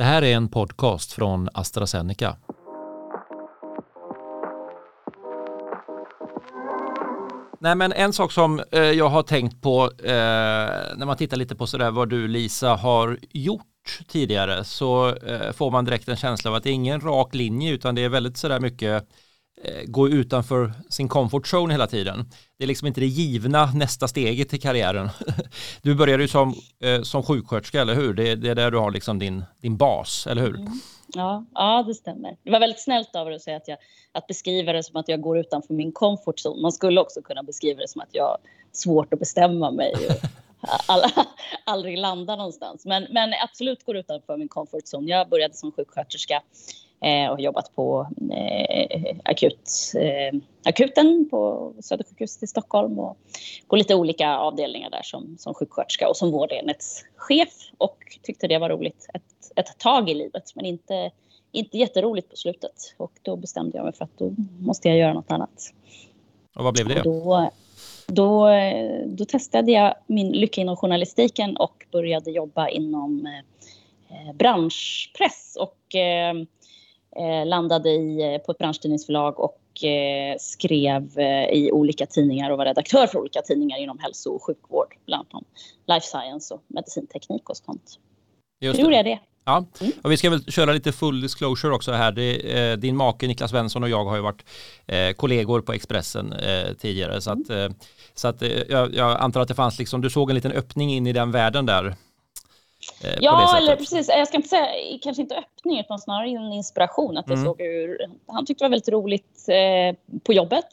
Det här är en podcast från AstraZeneca. Nej, men en sak som eh, jag har tänkt på eh, när man tittar lite på sådär vad du Lisa har gjort tidigare så eh, får man direkt en känsla av att det är ingen rak linje utan det är väldigt sådär mycket eh, Eh, gå utanför sin comfort zone hela tiden. Det är liksom inte det givna nästa steget i karriären. Du började ju som, eh, som sjuksköterska, eller hur? Det, det är där du har liksom din, din bas, eller hur? Mm. Ja, ja, det stämmer. Det var väldigt snällt av dig att säga att, jag, att beskriva det som att jag går utanför min comfort zone. Man skulle också kunna beskriva det som att jag har svårt att bestämma mig all, aldrig landar någonstans. Men, men absolut går utanför min comfort zone. Jag började som sjuksköterska och har jobbat på eh, akut, eh, akuten på Södersjukhuset i Stockholm och på lite olika avdelningar där som, som sjuksköterska och som vårdenhetschef och tyckte det var roligt ett, ett tag i livet men inte, inte jätteroligt på slutet och då bestämde jag mig för att då måste jag göra något annat. Och vad blev det? Då, då, då testade jag min lycka inom journalistiken och började jobba inom eh, branschpress och eh, eh landade i, på ett branschtidningsförlag och eh, skrev eh, i olika tidningar och var redaktör för olika tidningar inom hälso och sjukvård, bland annat om life science och medicinteknik och sånt. Just det. gjorde jag det. Ja, mm. och vi ska väl köra lite full disclosure också här. Det, eh, din make Niklas Svensson och jag har ju varit eh, kollegor på Expressen eh, tidigare. Så att, eh, så att eh, jag, jag, antar att det fanns liksom, du såg en liten öppning in i den världen där. Eh, ja, eller precis. Jag ska inte säga, kanske inte öppning, utan snarare en inspiration. Att jag mm. såg hur, han tyckte det var väldigt roligt på jobbet.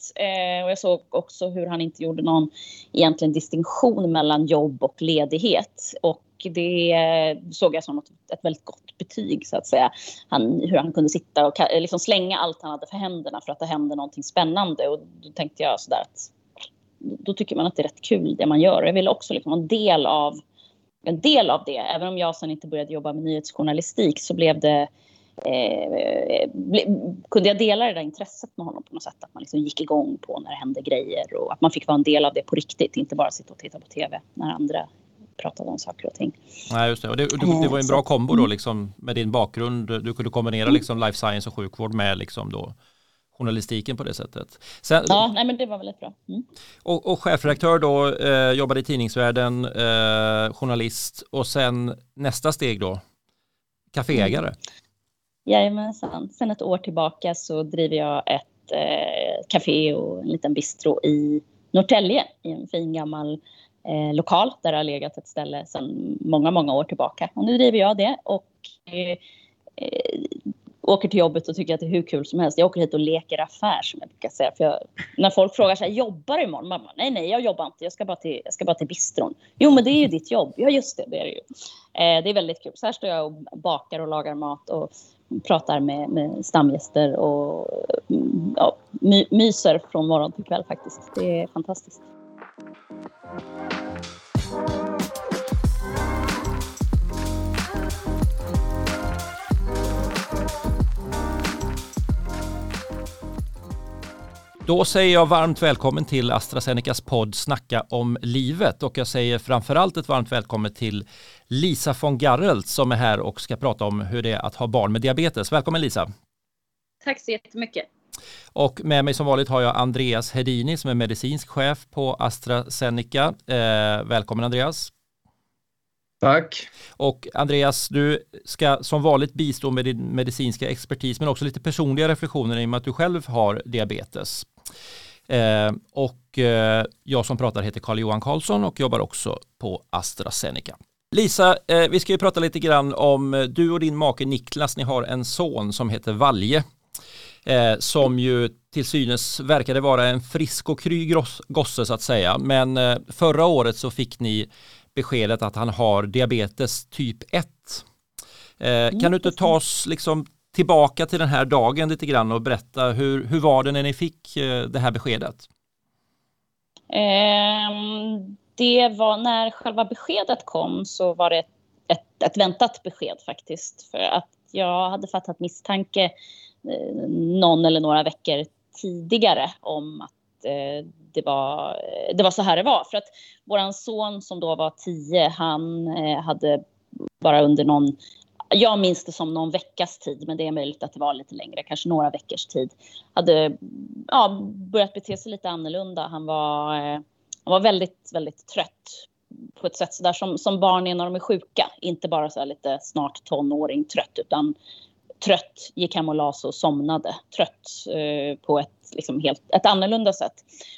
och jag såg också hur han inte gjorde någon egentligen distinktion mellan jobb och ledighet. Och det såg jag som ett, ett väldigt gott betyg så att säga. Han, hur han kunde sitta och liksom slänga allt han hade för händerna för att det hände någonting spännande och då tänkte jag sådär att då tycker man att det är rätt kul det man gör. Jag ville också liksom vara en del av en del av det. Även om jag sen inte började jobba med nyhetsjournalistik så blev det Eh, ble, kunde jag dela det där intresset med honom på något sätt. Att man liksom gick igång på när det hände grejer och att man fick vara en del av det på riktigt. Inte bara sitta och titta på tv när andra pratade om saker och ting. Nej, just det. Och det, det, det var en bra kombo då liksom med din bakgrund. Du kunde kombinera mm. liksom life science och sjukvård med liksom då journalistiken på det sättet. Sen, ja, nej, men det var väldigt bra. Mm. Och, och chefredaktör då, eh, jobbade i tidningsvärlden, eh, journalist och sen nästa steg då, kaféägare. Mm. Jajamensan, sen ett år tillbaka så driver jag ett eh, café och en liten bistro i Norrtälje i en fin gammal eh, lokal där det har legat ett ställe sedan många, många år tillbaka. Och nu driver jag det och eh, åker till jobbet och tycker att det är hur kul som helst. Jag åker hit och leker affär som jag brukar säga. För jag, när folk frågar så här, jobbar du imorgon? Mamma, nej, nej, jag jobbar inte. Jag ska bara till, jag ska bara till bistron. Jo, men det är ju ditt jobb. Ja, just det, det är det ju. Eh, det är väldigt kul. Så här står jag och bakar och lagar mat och pratar med, med stamgäster och ja, my, myser från morgon till kväll faktiskt. Det är fantastiskt. Då säger jag varmt välkommen till AstraZenecas podd Snacka om livet och jag säger framförallt ett varmt välkommen till Lisa von Garrelt som är här och ska prata om hur det är att ha barn med diabetes. Välkommen Lisa! Tack så jättemycket! Och med mig som vanligt har jag Andreas Hedini som är medicinsk chef på AstraZeneca. Eh, välkommen Andreas! Tack. Och Andreas, du ska som vanligt bistå med din medicinska expertis men också lite personliga reflektioner i och med att du själv har diabetes. Eh, och eh, jag som pratar heter Carl-Johan Karlsson och jobbar också på AstraZeneca. Lisa, eh, vi ska ju prata lite grann om eh, du och din make Niklas, ni har en son som heter Valje. Eh, som ju till synes verkade vara en frisk och kry gosse så att säga. Men eh, förra året så fick ni beskedet att han har diabetes typ 1. Eh, kan du inte ta oss liksom tillbaka till den här dagen lite grann och berätta hur, hur var det när ni fick eh, det här beskedet? Um, det var när själva beskedet kom så var det ett, ett, ett, väntat besked faktiskt. För att jag hade fattat misstanke eh, någon eller några veckor tidigare om att eh, det, var, eh, det var så här det var. För att vår son som då var tio, han eh, hade bara under någon jag minns det som någon veckas tid, men det är möjligt att det var lite längre, kanske några veckors tid. Hade ja, börjat bete sig lite annorlunda. Han var, eh, han var väldigt, väldigt trött på ett sätt så där som, som barn är när de är sjuka. Inte bara så lite snart tonåring trött, utan trött, gick hem och la sig och somnade. Trött eh, på ett, liksom helt, ett annorlunda sätt.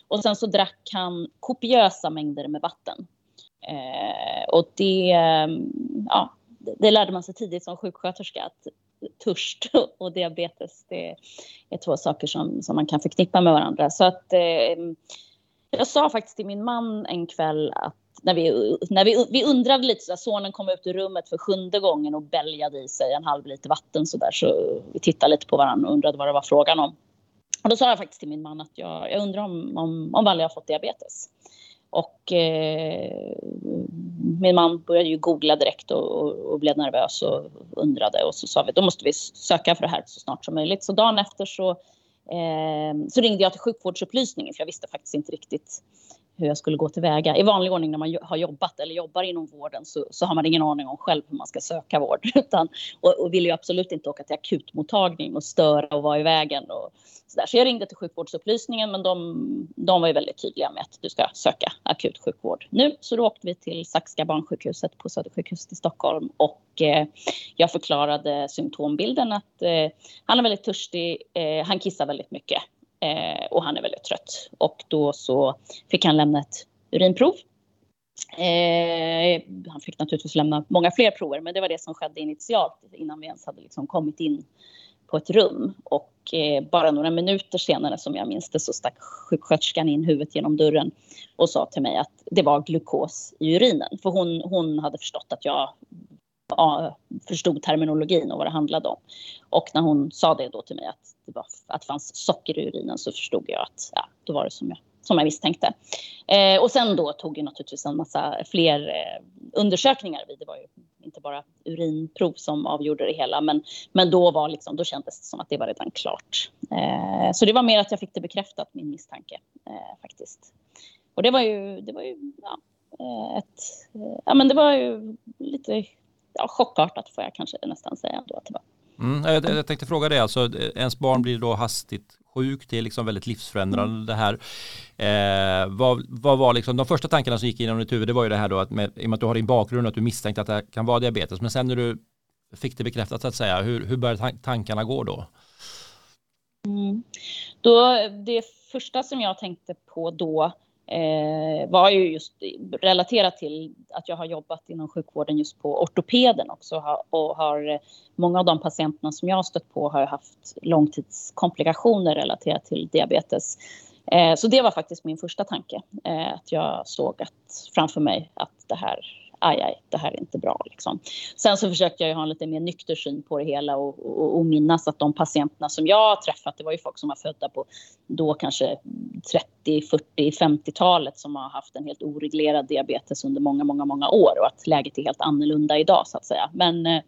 Och sen så drack han kopiösa mängder med vatten. Eh, och det, eh, ja, det lärde man sig tidigt som sjuksköterska att törst och diabetes det är två saker som, som man kan förknippa med varandra. Så att eh, jag sa faktiskt till min man en kväll att när vi, när vi, vi undrade lite, så sonen kom ut ur rummet för sjunde gången och bälgade i sig en halv liter vatten så där så vi tittade lite på varandra och undrade vad det var frågan om. Och då sa jag faktiskt till min man att jag, jag undrar om, om, om Valle har fått diabetes. Och eh, min man började ju googla direkt och, och, och, blev nervös och undrade och så sa vi då måste vi söka för det här så snart som möjligt. Så dagen efter så, eh, så ringde jag till sjukvårdsupplysningen för jag visste faktiskt inte riktigt hur jag skulle gå tillväga. I vanlig ordning när man har jobbat eller jobbar inom vården så, så har man ingen aning om själv hur man ska söka vård. Utan, och, och vill ju absolut inte åka till akutmottagning och störa och vara i vägen. Och så, där. så jag ringde till sjukvårdsupplysningen men de, de var ju väldigt tydliga med att du ska söka akut sjukvård nu. Så då åkte vi till Saxka barnsjukhuset på Södersjukhuset i Stockholm och eh, jag förklarade symptombilden att eh, han är väldigt törstig, eh, han kissar väldigt mycket Eh, och han är väldigt trött. Och då så fick han lämna ett urinprov. Eh, han fick naturligtvis lämna många fler prover, men det var det som skedde initialt innan vi ens hade liksom kommit in på ett rum. Och eh, bara några minuter senare, som jag minns det, så stack sjuksköterskan in huvudet genom dörren och sa till mig att det var glukos i urinen. För hon, hon hade förstått att jag förstod terminologin och vad det handlade om. Och när hon sa det då till mig att det, var, att det fanns socker i urinen så förstod jag att ja, då var det som jag, som jag misstänkte. Eh, och sen då tog ju naturligtvis en massa fler eh, undersökningar vid. Det var ju inte bara urinprov som avgjorde det hela, men, men då, var liksom, då kändes det som att det var redan klart. Eh, så det var mer att jag fick det bekräftat, min misstanke eh, faktiskt. Och det var ju, det var ju ja, eh, ett, eh, ja men det var ju lite ja, chockartat får jag kanske nästan säga ändå att det var. Mm, jag, jag tänkte fråga det, alltså ens barn blir då hastigt sjuk, det är liksom väldigt livsförändrande mm. det här. Eh, vad, vad, var liksom de första tankarna som gick inom ditt huvud, det var ju det här då att med, i och med att du har din bakgrund att du misstänkte att det kan vara diabetes, men sen när du fick det bekräftat så att säga, hur, hur började tankarna gå då? Mm. då? Det första som jag tänkte på då eh, var ju just relaterat till att jag har jobbat inom sjukvården just på ortopeden också och har eh, många av de patienterna som jag har stött på har haft långtidskomplikationer relaterat till diabetes. Eh, så det var faktiskt min första tanke, eh, att jag såg att framför mig att det här aj, aj, det här är inte bra. Liksom. Sen så försökte jag ha en lite mer nykter syn på det hela och, och, och, minnas att de patienterna som jag har träffat, det var ju folk som var födda på då kanske 30, 40, 50-talet som har haft en helt oreglerad diabetes under många, många, många år och att läget är helt annorlunda idag så att säga. Men eh,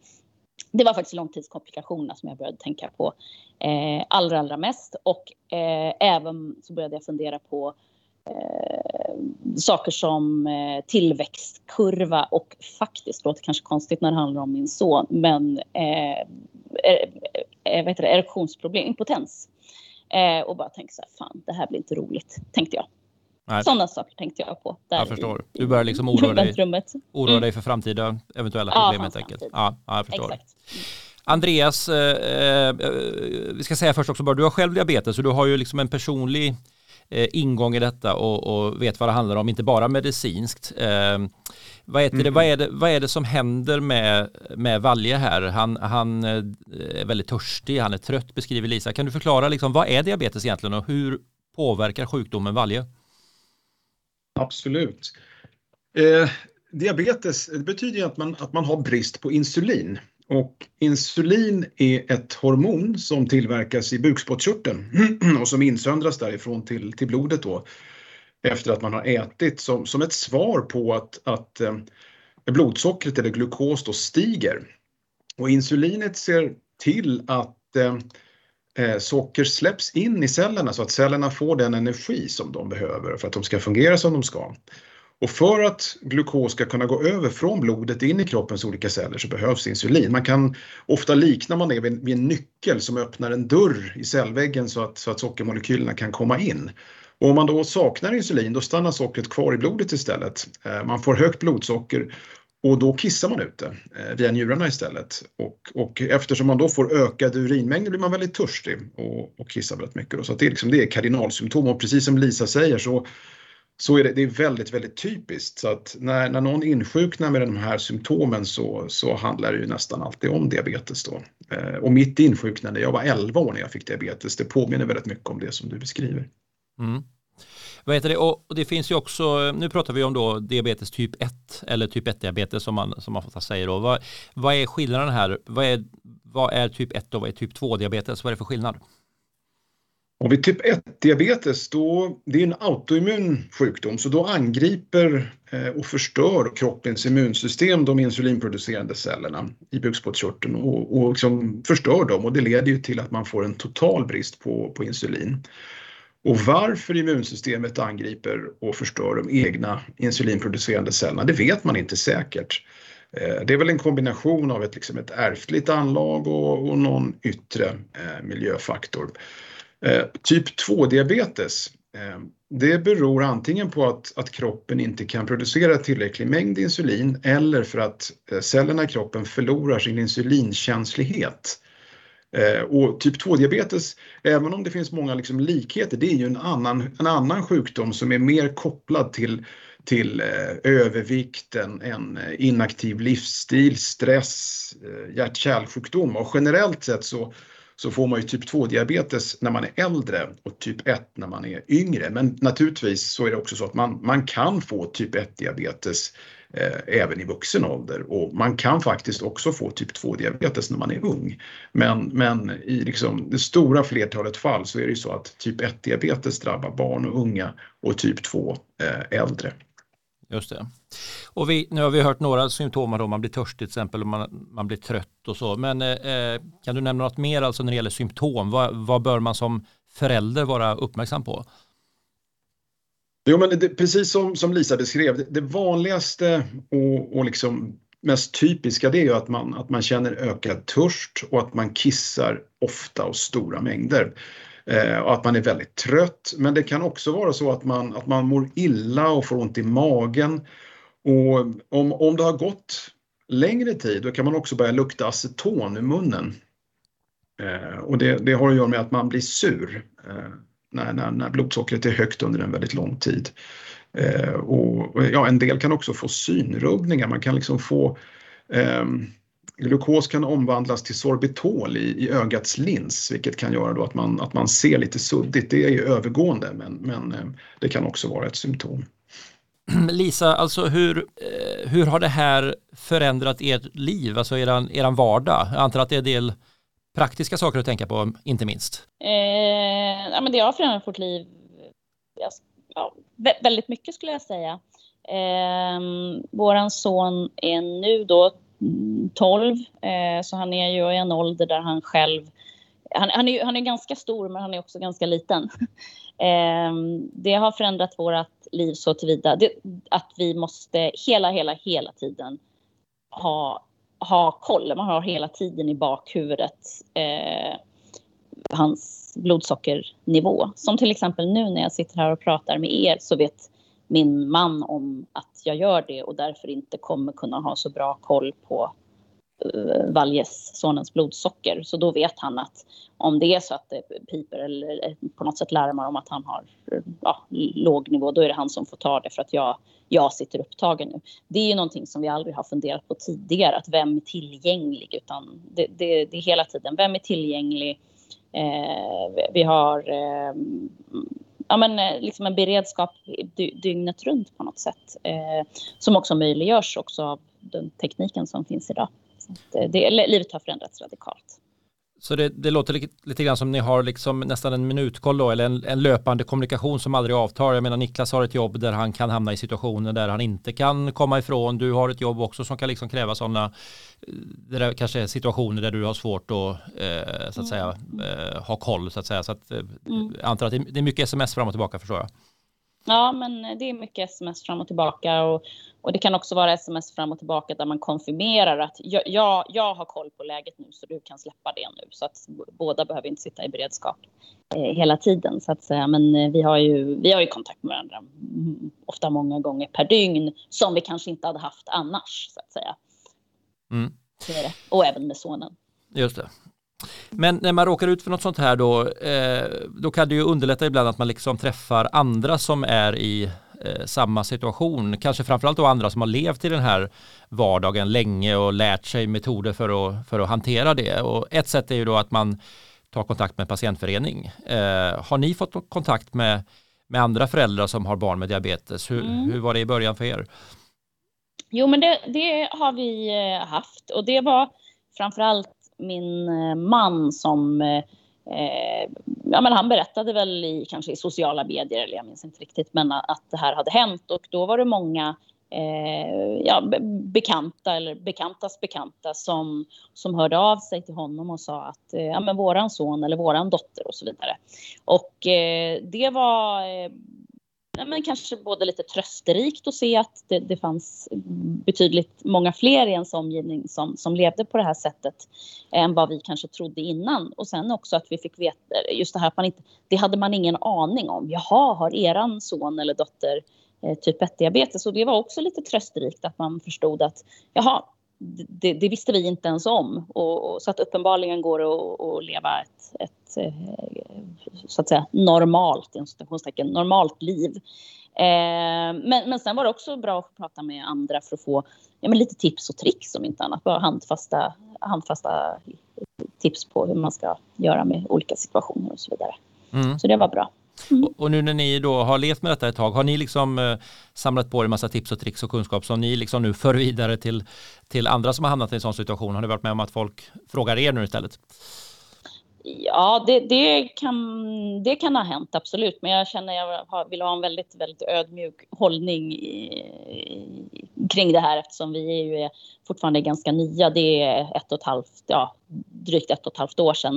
det var faktiskt långtidskomplikationerna som jag började tänka på eh, allra, allra mest och eh, även så började jag fundera på eh, saker som eh, tillväxtkurva och faktiskt, låter kanske konstigt när det handlar om min son, men eh, eh, vet det, erektionsproblem, impotens. Eh, och bara tänkte så här, fan det här blir inte roligt, tänkte jag. Nej. Sådana saker tänkte jag på. jag förstår. Du börjar liksom oroa dig, oroa mm. dig för framtida eventuella problem ja, helt enkelt. Ja, ja, jag förstår. Exakt. Andreas, eh, eh, vi ska säga först också bara, du har själv diabetes och du har ju liksom en personlig eh, ingång i detta och, och, vet vad det handlar om, inte bara medicinskt. Eh, vad, heter mm. det, vad, är det, vad är det som händer med, med Valje här? Han, han eh, är väldigt törstig, han är trött beskriver Lisa. Kan du förklara liksom, vad är diabetes egentligen och hur påverkar sjukdomen Valje? Absolut. Eh, diabetes det betyder att man, att man har brist på insulin. Och insulin är ett hormon som tillverkas i bukspottkörteln och som insöndras därifrån till, till blodet då efter att man har ätit som, som ett svar på att, att eh, blodsockret eller glukos då stiger. Och insulinet ser till att eh, eh socker släpps in i cellerna så att cellerna får den energi som de behöver för att de ska fungera som de ska. Och för att glukos ska kunna gå över från blodet in i kroppens olika celler så behövs insulin. Man kan ofta likna man det vid, en nyckel som öppnar en dörr i cellväggen så att, så att sockermolekylerna kan komma in. Och om man då saknar insulin då stannar sockret kvar i blodet istället. Eh, man får högt blodsocker och då kissar man ut det eh, via njurarna istället. Och, och eftersom man då får ökad urinmängd blir man väldigt törstig och, och kissar väldigt mycket. Då. Så det, är liksom, det är kardinalsymptom och precis som Lisa säger så, så är det, det är väldigt, väldigt typiskt. Så att när, när någon insjuknar med de här symptomen så, så handlar det ju nästan alltid om diabetes. Då. Eh, och mitt insjuknande, jag var 11 år när jag fick diabetes, det påminner väldigt mycket om det som du beskriver. Mm. Vad heter det? Och det finns ju också, nu pratar vi om då diabetes typ 1 eller typ 1-diabetes som man, som man får säga då. Vad, vad är skillnaden här? Vad är, vad är typ 1 och vad är typ 2-diabetes? Vad är det för skillnad? Har vi typ 1-diabetes, då, det är en autoimmun sjukdom så då angriper eh, och förstör kroppens immunsystem de insulinproducerande cellerna i bukspottkörteln och, och liksom förstör dem och det leder ju till att man får en total brist på, på insulin. Och varför immunsystemet angriper och förstör de egna insulinproducerande cellerna, det vet man inte säkert. Eh, det är väl en kombination av ett, liksom ett ärftligt anlag och, och någon yttre eh, miljöfaktor. Eh, typ 2-diabetes, eh, det beror antingen på att, att kroppen inte kan producera tillräcklig mängd insulin eller för att eh, cellerna i kroppen förlorar sin insulinkänslighet. Eh, och typ 2-diabetes, även om det finns många liksom likheter, det är ju en annan, en annan sjukdom som är mer kopplad till, till eh, övervikten, en eh, inaktiv livsstil, stress, eh, hjärt-kärlsjukdom och generellt sett så så får man ju typ 2-diabetes när man är äldre och typ 1 när man är yngre. Men naturligtvis så är det också så att man, man kan få typ 1-diabetes eh, även i vuxen ålder och man kan faktiskt också få typ 2-diabetes när man är ung. Men, men i liksom det stora flertalet fall så är det ju så att typ 1-diabetes drabbar barn och unga och typ 2 eh, äldre. Just det. Och vi, nu har vi hört några symptom då, man blir törstig till exempel, och man, man blir trött och så. Men eh, eh, kan du nämna något mer alltså när det gäller symptom? Vad, vad bör man som förälder vara uppmärksam på? Jo, men det, precis som, som Lisa beskrev, det, det vanligaste och, och liksom mest typiska det är ju att man, att man känner ökad törst och att man kissar ofta och stora mängder. Eh, och att man är väldigt trött. Men det kan också vara så att man, att man mår illa och får ont i magen. Och om, om det har gått längre tid då kan man också börja lukta aceton i munnen. Eh, och det, det, har att göra med att man blir sur eh, när, när, när blodsockret är högt under en väldigt lång tid. Eh, och, ja, en del kan också få synrubbningar, man kan liksom få ehm, Glukos kan omvandlas till sorbitol i, i ögats lins vilket kan göra då att man, att man ser lite suddigt. Det är ju övergående men, men eh, det kan också vara ett symptom. Lisa, alltså hur, eh, hur har det här förändrat ert liv, alltså er, er vardag? Jag antar att det är en del praktiska saker att tänka på, inte minst. Eh, ja, men det har förändrat vårt liv ja, väldigt mycket skulle jag säga. Eh, våran son är nu då 12, eh, så han är ju i en ålder där han själv han, han, är, han är ganska stor, men han är också ganska liten. Eh, det har förändrat vårt liv så tillvida det, att vi måste hela, hela, hela tiden ha, ha koll. Man har hela tiden i bakhuvudet eh, hans blodsockernivå. Som till exempel nu när jag sitter här och pratar med er så vet min man om att jag gör det och därför inte kommer kunna ha så bra koll på Eh, Valjes, sonens blodsocker. Så då vet han att om det är så att det piper eller på något sätt larmar om att han har eh, ja, låg nivå, då är det han som får ta det för att jag, jag sitter upptagen nu. Det är ju någonting som vi aldrig har funderat på tidigare, att vem är tillgänglig? Utan det, det, det är hela tiden, vem är tillgänglig? Eh, vi har eh, ja, men, eh, liksom en beredskap dygnet runt på något sätt. Eh, som också möjliggörs också av den tekniken som finns idag. Så det, det, livet har förändrats radikalt. Så det, det låter lite, lite grann som ni har liksom nästan en minutkoll då, eller en, en, löpande kommunikation som aldrig avtar. Jag menar Niklas har ett jobb där han kan hamna i situationer där han inte kan komma ifrån. Du har ett jobb också som kan liksom kräva sådana, det kanske är situationer där du har svårt att, eh, så att säga, mm. eh, ha koll så att säga. Så att, eh, mm. antar att det, det är mycket sms fram och tillbaka förstår jag. Ja, men det är mycket sms fram och tillbaka och, och det kan också vara sms fram och tillbaka där man konfirmerar att jag, jag, jag har koll på läget nu så du kan släppa det nu så att båda behöver inte sitta i beredskap eh, hela tiden så att säga. Men eh, vi har ju, vi har ju kontakt med varandra mm, ofta många gånger per dygn som vi kanske inte hade haft annars så att säga. Mm. Och även med sonen. Just det. Men när man råkar ut för något sånt här då, eh, då kan det ju underlätta ibland att man liksom träffar andra som är i eh, samma situation. Kanske framförallt då andra som har levt i den här vardagen länge och lärt sig metoder för att, för att hantera det. Och ett sätt är ju då att man tar kontakt med patientförening. Eh, har ni fått kontakt med, med andra föräldrar som har barn med diabetes? Hur, mm. hur var det i början för er? Jo, men det, det har vi haft och det var framförallt min eh, man som eh, eh, ja, men han berättade väl i, kanske i sociala medier, eller jag minns inte riktigt, men att det här hade hänt och då var det många eh, ja, bekanta eller bekantas bekanta som, som hörde av sig till honom och sa att eh, ja, men våran son eller våran dotter och så vidare. Och eh, det var eh, ja, men kanske både lite trösterikt att se att det, det fanns betydligt många fler i ens omgivning som, som levde på det här sättet än vad vi kanske trodde innan. Och sen också att vi fick veta just det här att man inte, det hade man ingen aning om. Jaha, har eran son eller dotter eh, typ 1-diabetes? Och det var också lite trösterikt att man förstod att jaha, det, det, visste vi inte ens om. Och, och så att uppenbarligen går det att, leva ett, ett, eh, så att säga normalt, normalt liv. Eh, men, men sen var det också bra att prata med andra för att få ja, men lite tips och tricks om inte annat. Bara handfasta, handfasta tips på hur man ska göra med olika situationer och så vidare. Mm. Så det var bra. Mm. Och, nu när ni då har levt med detta ett tag, har ni liksom eh, samlat på er massa tips och tricks och kunskap som ni liksom nu för vidare till, till andra som har hamnat i en sån situation? Har ni varit med om att folk frågar er nu istället? Ja, det, det, kan, det kan ha hänt, absolut. Men jag känner jag vill ha en väldigt, väldigt ödmjuk hållning i, i, kring det här eftersom vi är ju fortfarande ganska nya. Det är ett och ett halvt, ja, drygt ett och ett halvt år sedan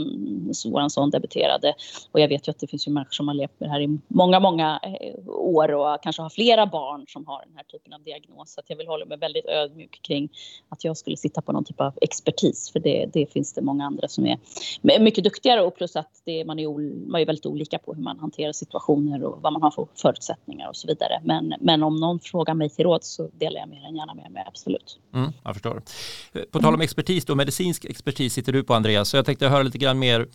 vår son debuterade. Och jag vet ju att det finns ju människor som har levt med det här i många, många eh, år och kanske har flera barn som har den här typen av diagnos. Så att jag vill hålla mig väldigt ödmjuk kring att jag skulle sitta på någon typ av expertis. För det, det finns det många andra som är mycket duktigare och plus att det, man, är, man är väldigt olika på hur man hanterar situationer och vad man har för förutsättningar och så vidare. Men, men om någon frågar mig till råd så delar jag mer än gärna med mig, absolut. Mm, jag förstår. På tal om expertis då, medicinsk expertis sitter du på Andreas, så jag tänkte höra lite grann mer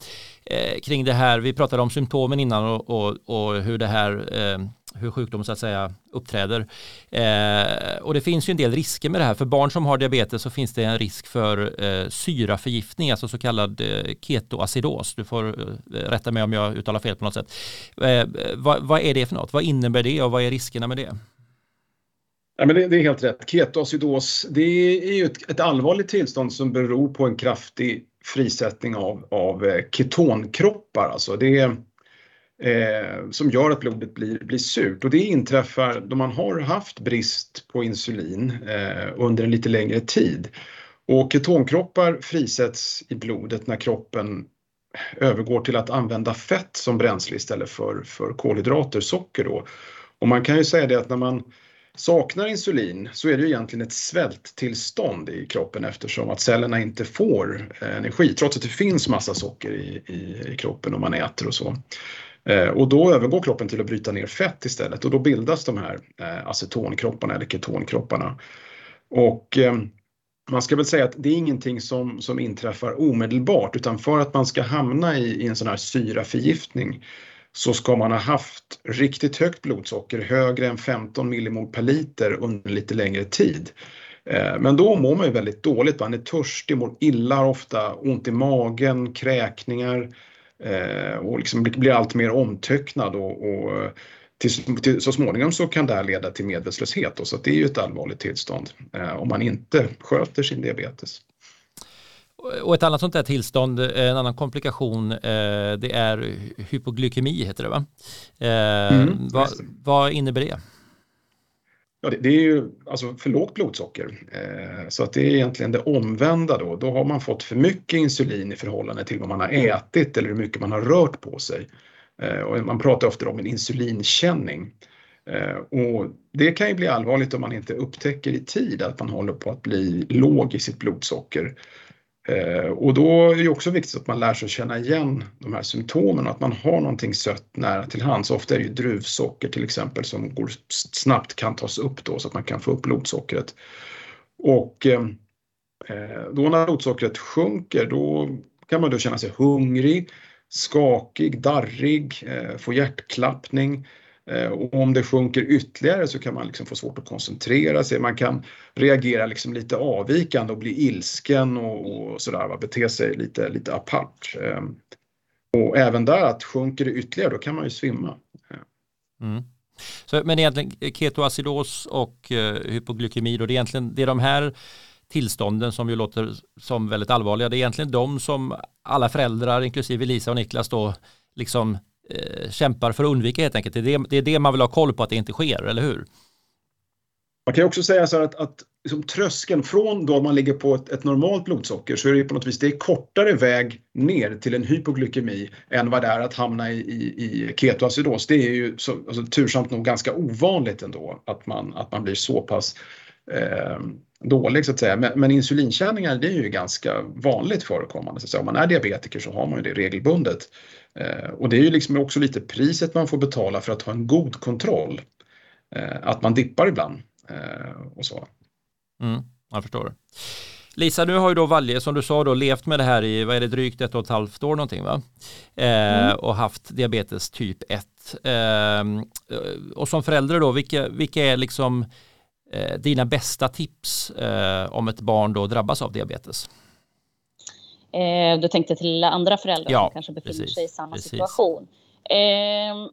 eh, kring det här. Vi pratade om symptomen innan och, och, och hur det här eh, hur sjukdomen så att säga uppträder. Eh, och det finns ju en del risker med det här. För barn som har diabetes så finns det en risk för eh, syraförgiftning, alltså så kallad eh, ketoacidos. Du får eh, rätta mig om jag uttalar fel på något sätt. Eh, vad, vad, är det för något? Vad innebär det och vad är riskerna med det? Ja, men det, det är helt rätt. Ketoacidos det är ju ett, ett, allvarligt tillstånd som beror på en kraftig frisättning av, av eh, ketonkroppar. Alltså det är, eh, som gör att blodet blir, blir surt. Och det inträffar då man har haft brist på insulin eh, under en lite längre tid. Och ketonkroppar frisätts i blodet när kroppen övergår till att använda fett som bränsle istället för, för kolhydrater, socker då. Och man kan ju säga det att när man saknar insulin så är det ju egentligen ett svälttillstånd i kroppen eftersom att cellerna inte får eh, energi trots att det finns massa socker i, i, i kroppen om man äter och så. Eh, och då övergår kroppen till att bryta ner fett istället och då bildas de här eh, acetonkropparna eller ketonkropparna. Och eh, man ska väl säga att det är ingenting som, som inträffar omedelbart utan för att man ska hamna i, i en sån här syraförgiftning så ska man ha haft riktigt högt blodsocker, högre än 15 millimol per liter under lite längre tid. Men då mår man ju väldigt dåligt, man är törstig, mår illa, har ofta ont i magen, kräkningar och liksom blir allt mer omtöcknad och, och till, till, så småningom så kan det här leda till medvetslöshet. så det är ju ett allvarligt tillstånd eh, om man inte sköter sin diabetes. Och ett annat sånt där tillstånd, en annan komplikation, eh, det är hypoglykemi heter det va? Eh, mm, vad, vad innebär det? Ja, det, det, är ju alltså för lågt blodsocker. Eh, så att det är egentligen det omvända då. Då har man fått för mycket insulin i förhållande till vad man har ätit eller hur mycket man har rört på sig. Eh, och man pratar ofta om en insulinkänning. Eh, och det kan ju bli allvarligt om man inte upptäcker i tid att man håller på att bli låg i sitt blodsocker. Eh, och då är det också viktigt att man lär sig att känna igen de här symptomen och att man har någonting sött nära till hands. Ofta är det ju druvsocker till exempel som går snabbt kan tas upp då så att man kan få upp blodsockret. Och eh, eh då när blodsockret sjunker då kan man då känna sig hungrig, skakig, darrig, eh, få hjärtklappning Eh, Eh, och om det sjunker ytterligare så kan man liksom få svårt att koncentrera sig. Man kan reagera liksom lite avvikande och bli ilsken och, och sådär, bete sig lite, lite apart. Ehm, och även där att sjunker det ytterligare då kan man ju svimma. Mm. Så, men egentligen eh, ketoacidos och eh, hypoglykemi då, det är egentligen det är de här tillstånden som ju låter som väldigt allvarliga. Det är egentligen de som alla föräldrar, inklusive Lisa och Niklas då, liksom eh, kämpar för att undvika helt enkelt. Det är det, det är det man vill ha koll på att det inte sker, eller hur? Man kan också säga så här att, att liksom tröskeln från då man ligger på ett, ett, normalt blodsocker så är det på något vis det är kortare väg ner till en hypoglykemi än vad det är att hamna i, i, i ketoacidos. Det är ju så, alltså, tursamt nog ganska ovanligt ändå att man, att man blir så pass eh, dålig så att säga. Men, men insulinkänningar det är ju ganska vanligt förekommande. Så att säga. Om man är diabetiker så har man ju det regelbundet. Eh, och det är ju liksom också lite priset man får betala för att ha en god kontroll. Eh, att man dippar ibland eh, och så. Mm, jag förstår. Lisa, nu har ju då Valje som du sa då levt med det här i, vad är det, drygt ett och ett halvt år någonting va? Eh, mm. Och haft diabetes typ 1. Eh, och som förälder då, vilka, vilka är liksom eh, dina bästa tips om ett barn då drabbas av diabetes? Eh, du tänkte till andra föräldrar ja, som kanske befinner precis, sig i samma precis. situation. Eh,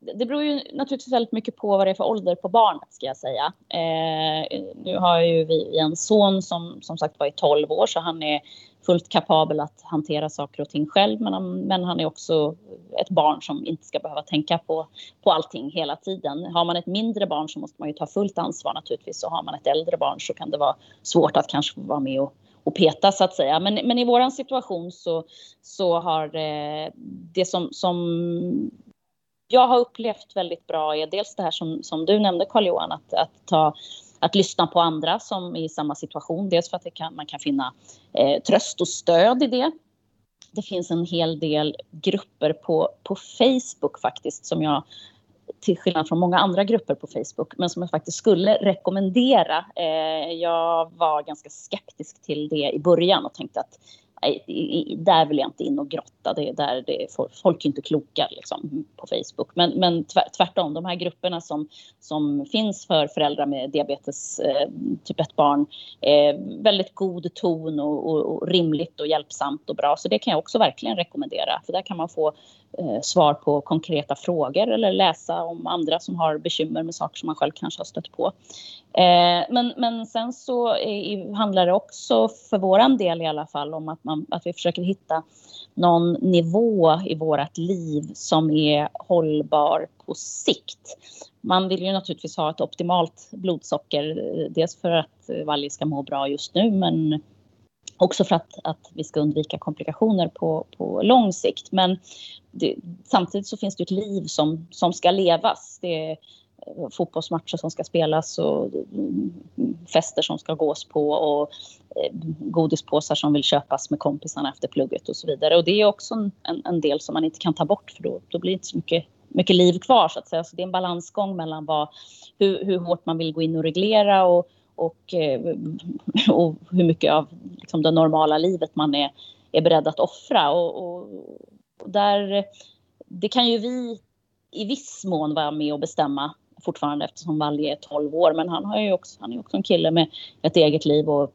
det beror ju naturligtvis väldigt mycket på vad det är för ålder på barnet ska jag säga. Eh, nu har ju vi en son som som sagt var i 12 år så han är fullt kapabel att hantera saker och ting själv men han, men han är också ett barn som inte ska behöva tänka på, på allting hela tiden. Har man ett mindre barn så måste man ju ta fullt ansvar naturligtvis och har man ett äldre barn så kan det vara svårt att kanske vara med och och peta så att säga. Men, men i våran situation så, så har eh, det som, som jag har upplevt väldigt bra är dels det här som, som du nämnde Carl-Johan, att, att, ta, att lyssna på andra som är i samma situation. Dels för att kan, man kan finna eh, tröst och stöd i det. Det finns en hel del grupper på, på Facebook faktiskt som jag till skillnad från många andra grupper på Facebook, men som jag faktiskt skulle rekommendera. Eh, jag var ganska skeptisk till det i början och tänkte att där vill jag inte in och grotta. Det är där det är, folk är inte kloka liksom, på Facebook. Men, men tvärtom, de här grupperna som, som finns för föräldrar med diabetes eh, typ 1-barn, eh, väldigt god ton och, och, och, rimligt och hjälpsamt och bra. Så det kan jag också verkligen rekommendera. För där kan man få eh, svar på konkreta frågor eller läsa om andra som har bekymmer med saker som man själv kanske har stött på. Eh, men, men sen så är, handlar det också för våran del i alla fall om att, man, att vi försöker hitta någon nivå i vårt liv som är hållbar på sikt. Man vill ju naturligtvis ha ett optimalt blodsocker, dels för att Valli ska må bra just nu men också för att, att vi ska undvika komplikationer på, på lång sikt. Men det, samtidigt så finns det ett liv som, som ska levas. Det är Eh, fotbollsmatcher som ska spelas och mm, fester som ska gås på och eh, godispåsar som vill köpas med kompisarna efter plugget och så vidare. Och det är också en, en del som man inte kan ta bort för då, då blir det inte så mycket, mycket liv kvar så att säga. Så det är en balansgång mellan vad, hur, hur hårt man vill gå in och reglera och, och, eh, och hur mycket av liksom, det normala livet man är, är beredd att offra. Och, och, och där, det kan ju vi i viss mån vara med och bestämma fortfarande eftersom Valje är 12 år. Men han, har ju också, han är också en kille med ett eget liv och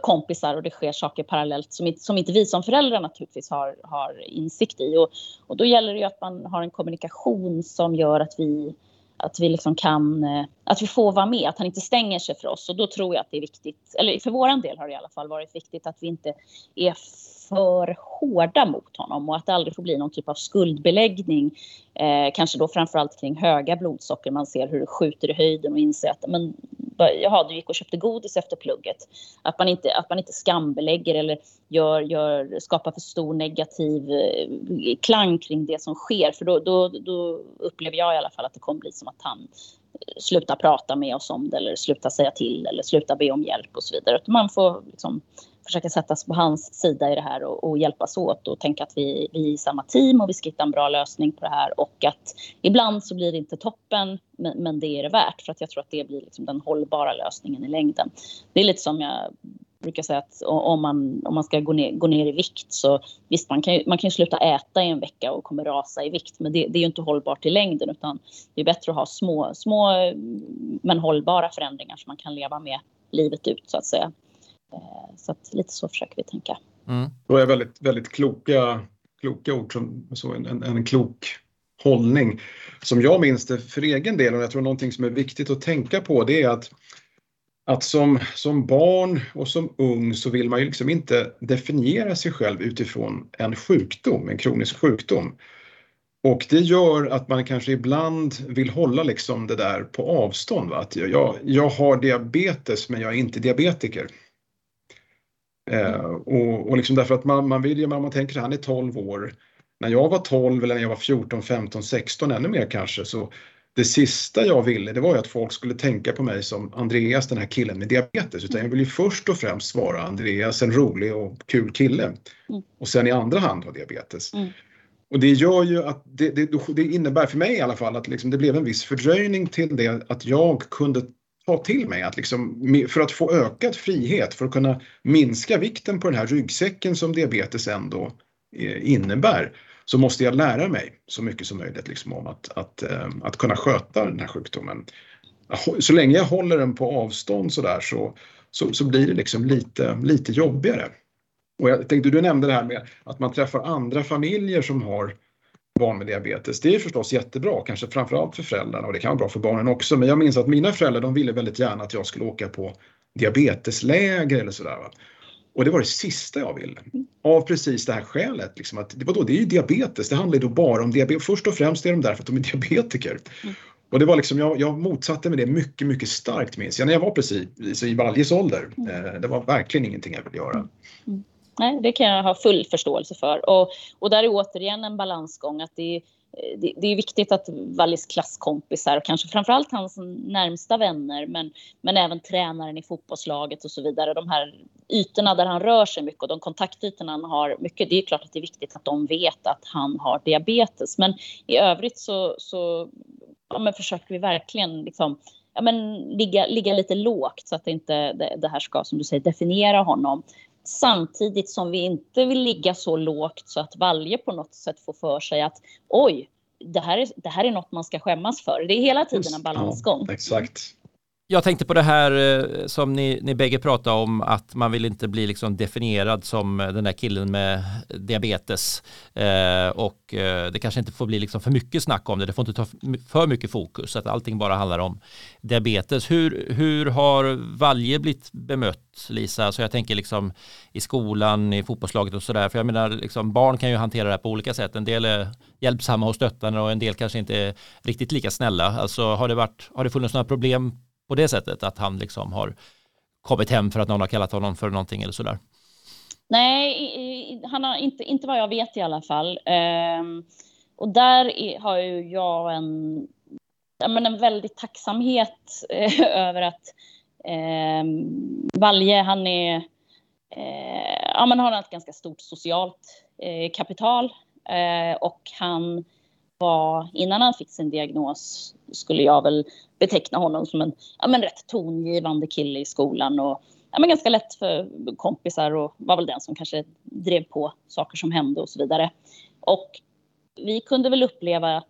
kompisar och det sker saker parallellt som inte, som inte vi som föräldrar naturligtvis har, har insikt i. Och, och då gäller det ju att man har en kommunikation som gör att vi, att vi liksom kan, eh, att vi får vara med, att han inte stänger sig för oss. Och då tror jag att det är viktigt, eller för våran del har det i alla fall varit viktigt att vi inte är för hårda mot honom och att det aldrig får bli någon typ av skuldbeläggning. Eh, kanske då framförallt kring höga blodsocker. Man ser hur det skjuter i höjden och inser att men, jaha, du gick och köpte godis efter plugget. Att man inte, att man inte skambelägger eller gör, gör, skapar för stor negativ eh, klang kring det som sker. För då, då, då upplever jag i alla fall att det kommer bli som att han eh, slutar prata med oss om det eller slutar säga till eller slutar be om hjälp och så vidare. Att man får liksom försöka sätta sig på hans sida i det här och, och hjälpas åt och tänka att vi, vi är i samma team och vi ska hitta en bra lösning på det här och att ibland så blir det inte toppen men, men det är det värt för att jag tror att det blir liksom den hållbara lösningen i längden. Det är lite som jag brukar säga att om man, om man ska gå ner, gå ner i vikt så visst man kan, ju, man kan ju sluta äta i en vecka och kommer rasa i vikt men det, det är ju inte hållbart i längden utan det är bättre att ha små, små men hållbara förändringar som man kan leva med livet ut så att säga. Eh, så att lite så försöker vi tänka. Mm. Det är väldigt, väldigt kloka, kloka ord, som, så en, en, en klok hållning. Som jag minns det för egen del och jag tror någonting som är viktigt att tänka på det är att att som, som barn och som ung så vill man ju liksom inte definiera sig själv utifrån en sjukdom, en kronisk sjukdom. Och det gör att man kanske ibland vill hålla liksom det där på avstånd. Va? Att jag, jag har diabetes men jag är inte diabetiker. Eh, och, och liksom därför att man, man vill ju, man, man tänker att han är 12 år. När jag var 12 eller när jag var 14, 15, 16 ännu mer kanske så det sista jag ville det var ju att folk skulle tänka på mig som Andreas, den här killen med diabetes. Utan jag vill ju först och främst vara Andreas, en rolig och kul kille. Mm. Och sen i andra hand ha diabetes. Mm. Och det gör ju att det, det, det, innebär för mig i alla fall att liksom det blev en viss fördröjning till det att jag kunde ta till mig att liksom, för att få ökad frihet, för att kunna minska vikten på den här ryggsäcken som diabetes ändå eh, innebär så måste jag lära mig så mycket som möjligt liksom om att, att, eh, att kunna sköta den här sjukdomen. Så länge jag håller den på avstånd så där så, så, så blir det liksom lite, lite jobbigare. Och jag tänkte, du nämnde det här med att man träffar andra familjer som har barn med diabetes. Det är förstås jättebra, kanske framförallt för föräldrarna och det kan vara bra för barnen också. Men jag minns att mina föräldrar de ville väldigt gärna att jag skulle åka på diabetesläger eller sådär. Och det var det sista jag ville. Av precis det här skälet. Liksom att, vadå, det är ju diabetes, det handlar ju då bara om diabetes. Först och främst är de där för att de är diabetiker. Mm. Och det var liksom, jag, jag motsatte mig det mycket, mycket starkt minns jag när jag var precis i Valjes ålder. Mm. Eh, det var verkligen ingenting jag ville göra. Mm. Nej, det kan jag ha full förståelse för. Och, och där är återigen en balansgång att det är det, det, är viktigt att Wallis klasskompisar och kanske framförallt hans närmsta vänner men, men även tränaren i fotbollslaget och så vidare. De här ytorna där han rör sig mycket och de kontaktytorna han har mycket. Det är klart att det är viktigt att de vet att han har diabetes. Men i övrigt så, så ja, men försöker vi verkligen liksom, ja, men ligga, ligga lite lågt så att det inte det, det här ska som du säger definiera honom. Samtidigt som vi inte vill ligga så lågt så att Valje på något sätt får för sig att oj, det här är, det här är något man ska skämmas för. Det är hela tiden en balansgång. Ja, exakt. Jag tänkte på det här eh, som ni, ni bägge pratade om att man vill inte bli liksom definierad som eh, den där killen med diabetes eh, och eh, det kanske inte får bli liksom för mycket snack om det. Det får inte ta för mycket fokus att allting bara handlar om diabetes. Hur, hur har Valje blivit bemött Lisa? Så jag tänker liksom i skolan, i fotbollslaget och sådär. För jag menar liksom, barn kan ju hantera det här på olika sätt. En del är hjälpsamma och stöttande och en del kanske inte är riktigt lika snälla. Alltså har det, varit, har det funnits några problem på det sättet att han liksom har kommit hem för att någon har kallat honom för någonting eller sådär? Nej, han har inte, inte vad jag vet i alla fall. Um, och där har ju jag en, jag menar, en väldig tacksamhet eh, över att um, Valje, han är, uh, ja men har ett ganska stort socialt uh, kapital uh, och han var, innan han fick sin diagnos, skulle jag väl beteckna honom som en ja, men rätt tongivande kille i skolan och ja, men ganska lätt för kompisar och var väl den som kanske drev på saker som hände och så vidare. Och vi kunde väl uppleva,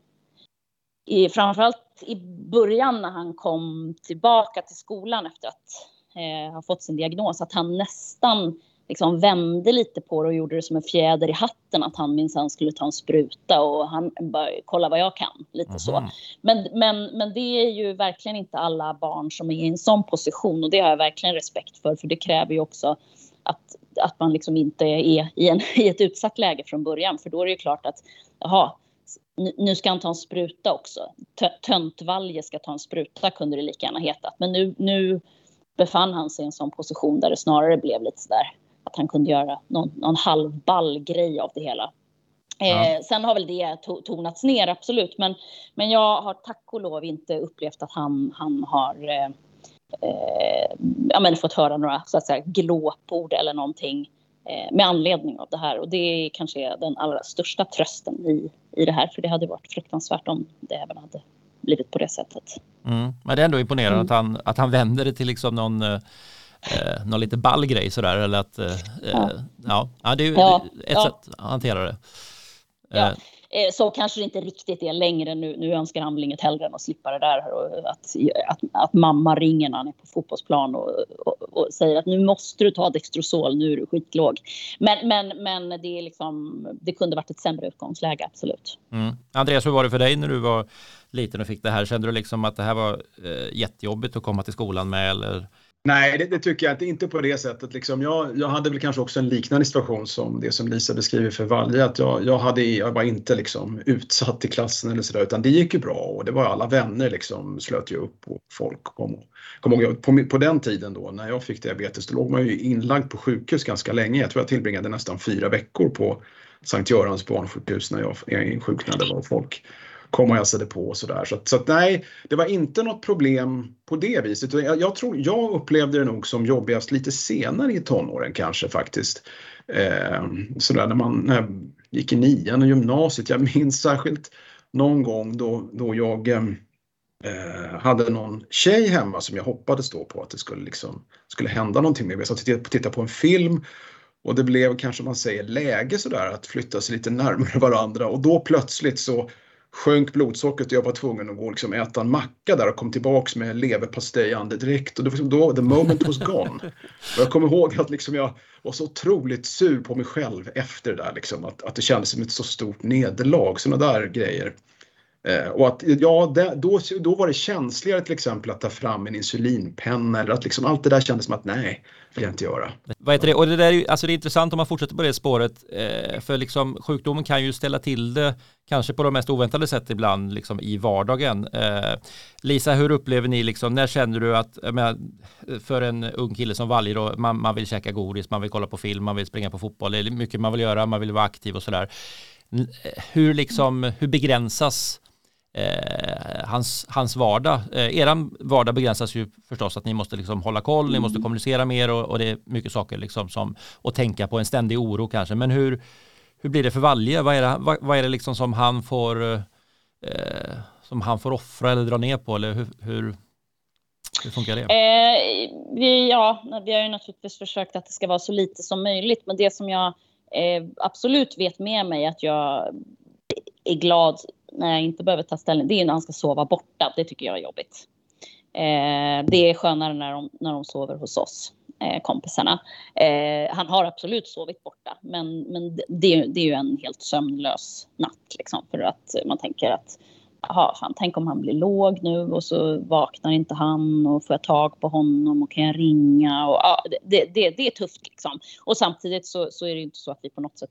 i, framförallt i början när han kom tillbaka till skolan efter att eh, ha fått sin diagnos, att han nästan liksom vände lite på det och gjorde det som en fjäder i hatten att han minsann skulle ta en spruta och han bara kolla vad jag kan. Lite mm. så. Men, men, men det är ju verkligen inte alla barn som är i en sån position och det har jag verkligen respekt för för det kräver ju också att, att man liksom inte är i, en, i ett utsatt läge från början för då är det ju klart att jaha, nu ska han ta en spruta också. Töntvalje ska ta en spruta kunde det lika gärna hetat. Men nu, nu befann han sig i en sån position där det snarare blev lite sådär att han kunde göra någon, någon halvball grej av det hela. Ja. Eh, sen har väl det to tonats ner, absolut. Men, men jag har tack och lov inte upplevt att han, han har eh, eh, ja, men fått höra några så att säga, glåpord eller någonting eh, med anledning av det här. Och det kanske är den allra största trösten i, i det här. För det hade varit fruktansvärt om det även hade blivit på det sättet. Mm. Men det är ändå imponerande mm. att, han, att han vänder det till liksom någon eh, eh någon lite ball grej sådär eller att eh, ja. ja. ja, det är ju ja, ett ja. sätt att hantera det. Ja. Eh, så kanske det inte riktigt är längre nu. Nu önskar han väl inget hellre än att slippa det där. Och att, att, att mamma ringer när han är på fotbollsplan och, och, och, säger att nu måste du ta Dextrosol, nu är du skitlåg. Men, men, men det, är liksom, det kunde varit ett sämre utgångsläge, absolut. Mm. Andreas, hur var det för dig när du var liten och fick det här? Kände du liksom att det här var eh, jättejobbigt att komma till skolan med? Eller? Nej, det, det, tycker jag inte. Inte på det sättet. Liksom jag, jag hade väl kanske också en liknande situation som det som Lisa beskriver för Valje. Att jag, jag, hade, jag var inte liksom utsatt i klassen eller sådär utan det gick ju bra och det var alla vänner liksom slöt ju upp och folk kom. kom ihåg, på, på den tiden då när jag fick diabetes då låg man ju inlagd på sjukhus ganska länge. Jag tror jag tillbringade nästan fyra veckor på Sankt Görans barnsjukhus när jag insjuknade var folk kom och hälsade på och sådär. Så, så att, nej, det var inte något problem på det viset. Jag, jag, tror, jag upplevde det nog som jobbigast lite senare i tonåren kanske faktiskt. Eh, sådär när man när jag gick i nian och gymnasiet. Jag minns särskilt någon gång då, då jag ehm, eh, hade någon tjej hemma som jag hoppades då på att det skulle, liksom, skulle hända någonting med. Jag satt och tittade på en film och det blev kanske man säger läge sådär att flytta sig lite närmare varandra och då plötsligt så sjönk blodsockret och jag var tvungen att gå och liksom äta en macka där och kom tillbaks med leverpastej direkt. och då, liksom då the moment was gone. Och jag kommer ihåg att liksom jag var så otroligt sur på mig själv efter det där liksom, att, att det kändes som ett så stort nederlag, sådana där grejer. Eh, och att, ja, det, då, då var det känsligare till exempel att ta fram en insulinpenna eller att liksom allt det där kändes som att nej, vill jag inte göra. Vad heter det? Och det där är alltså det är intressant om man fortsätter på det spåret, eh, för liksom sjukdomen kan ju ställa till det kanske på de mest oväntade sätt ibland liksom i vardagen. Eh, Lisa, hur upplever ni liksom, när känner du att, menar, för en ung kille som Valje då, man, man vill käka godis, man vill kolla på film, man vill springa på fotboll, det är mycket man vill göra, man vill vara aktiv och sådär. Eh, hur, liksom, hur begränsas eh, hans, hans vardag. Eh, eran vardag begränsas ju förstås att ni måste liksom hålla koll, ni måste mm. kommunicera mer och, och det är mycket saker liksom som att tänka på, en ständig oro kanske. Men hur, hur blir det för Valje? Vad är det, vad, vad är det liksom som han får eh, som han får offra eller dra ner på eller hur, hur, hur funkar det? Eh, vi, ja, vi har ju naturligtvis försökt att det ska vara så lite som möjligt, men det som jag eh, absolut vet med mig att jag är glad när jag inte behöver ta ställning, det är när han ska sova borta. Det tycker jag är jobbigt. Eh, det är skönare när de, när de sover hos oss, eh, kompisarna. Eh, han har absolut sovit borta, men, men det, det är ju en helt sömnlös natt. Liksom, för att man tänker att aha, fan, tänk om han blir låg nu och så vaknar inte han och får jag tag på honom och kan jag ringa? Och, ja, det, det, det är tufft liksom. Och samtidigt så, så är det inte så att vi på något sätt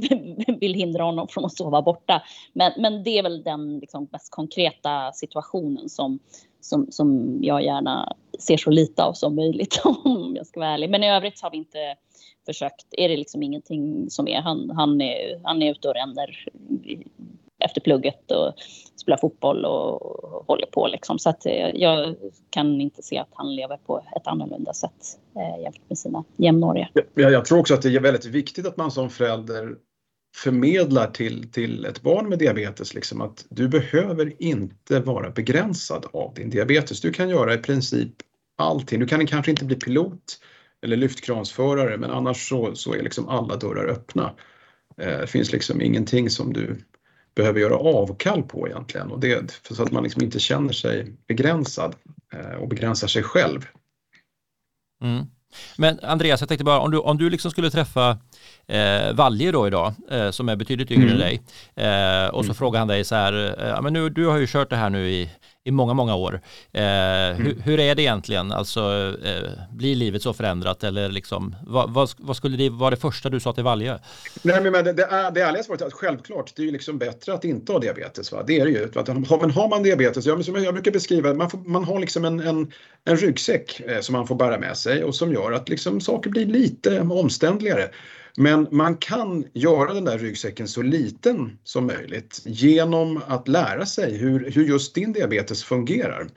vill hindra honom från att sova borta. Men, men det är väl den liksom mest konkreta situationen som, som, som jag gärna ser så lite av som möjligt om jag ska vara ärlig. Men i övrigt har vi inte försökt, är det liksom ingenting som är, han, han, är, han är ute och ränner efter plugget och spelar fotboll och håller på liksom. Så att eh, jag kan inte se att han lever på ett annorlunda sätt eh, jämfört med sina jämnåriga. Jag, jag tror också att det är väldigt viktigt att man som förälder förmedlar till, till ett barn med diabetes liksom att du behöver inte vara begränsad av din diabetes. Du kan göra i princip allting. Du kan kanske inte bli pilot eller lyftkransförare men annars så, så är liksom alla dörrar öppna. Eh, det finns liksom ingenting som du behöver göra avkall på egentligen och det, så att man liksom inte känner sig begränsad eh, och begränsar sig själv. Mm. Men Andreas, jag tänkte bara om du, om du liksom skulle träffa eh, Valje då idag, eh, som är betydligt yngre mm. än dig, eh, och så mm. frågar han dig så här, eh, men nu, du har ju kört det här nu i, i många, många år. Eh, mm. hur, hur, är det egentligen? Alltså, eh, blir livet så förändrat eller liksom, vad, vad, vad, skulle det vara det första du sa till Valje? Nej, men det, det, är, det ärliga svaret är att självklart, det är ju liksom bättre att inte ha diabetes. Va? Det är det ju. Men har man diabetes, jag, som jag brukar beskriva, man, får, man har liksom en, en, en ryggsäck eh, som man får bära med sig och som gör att liksom, saker blir lite omständligare. Men man kan göra den där ryggsäcken så liten som möjligt genom att lära sig hur, hur just din diabetes fungerar.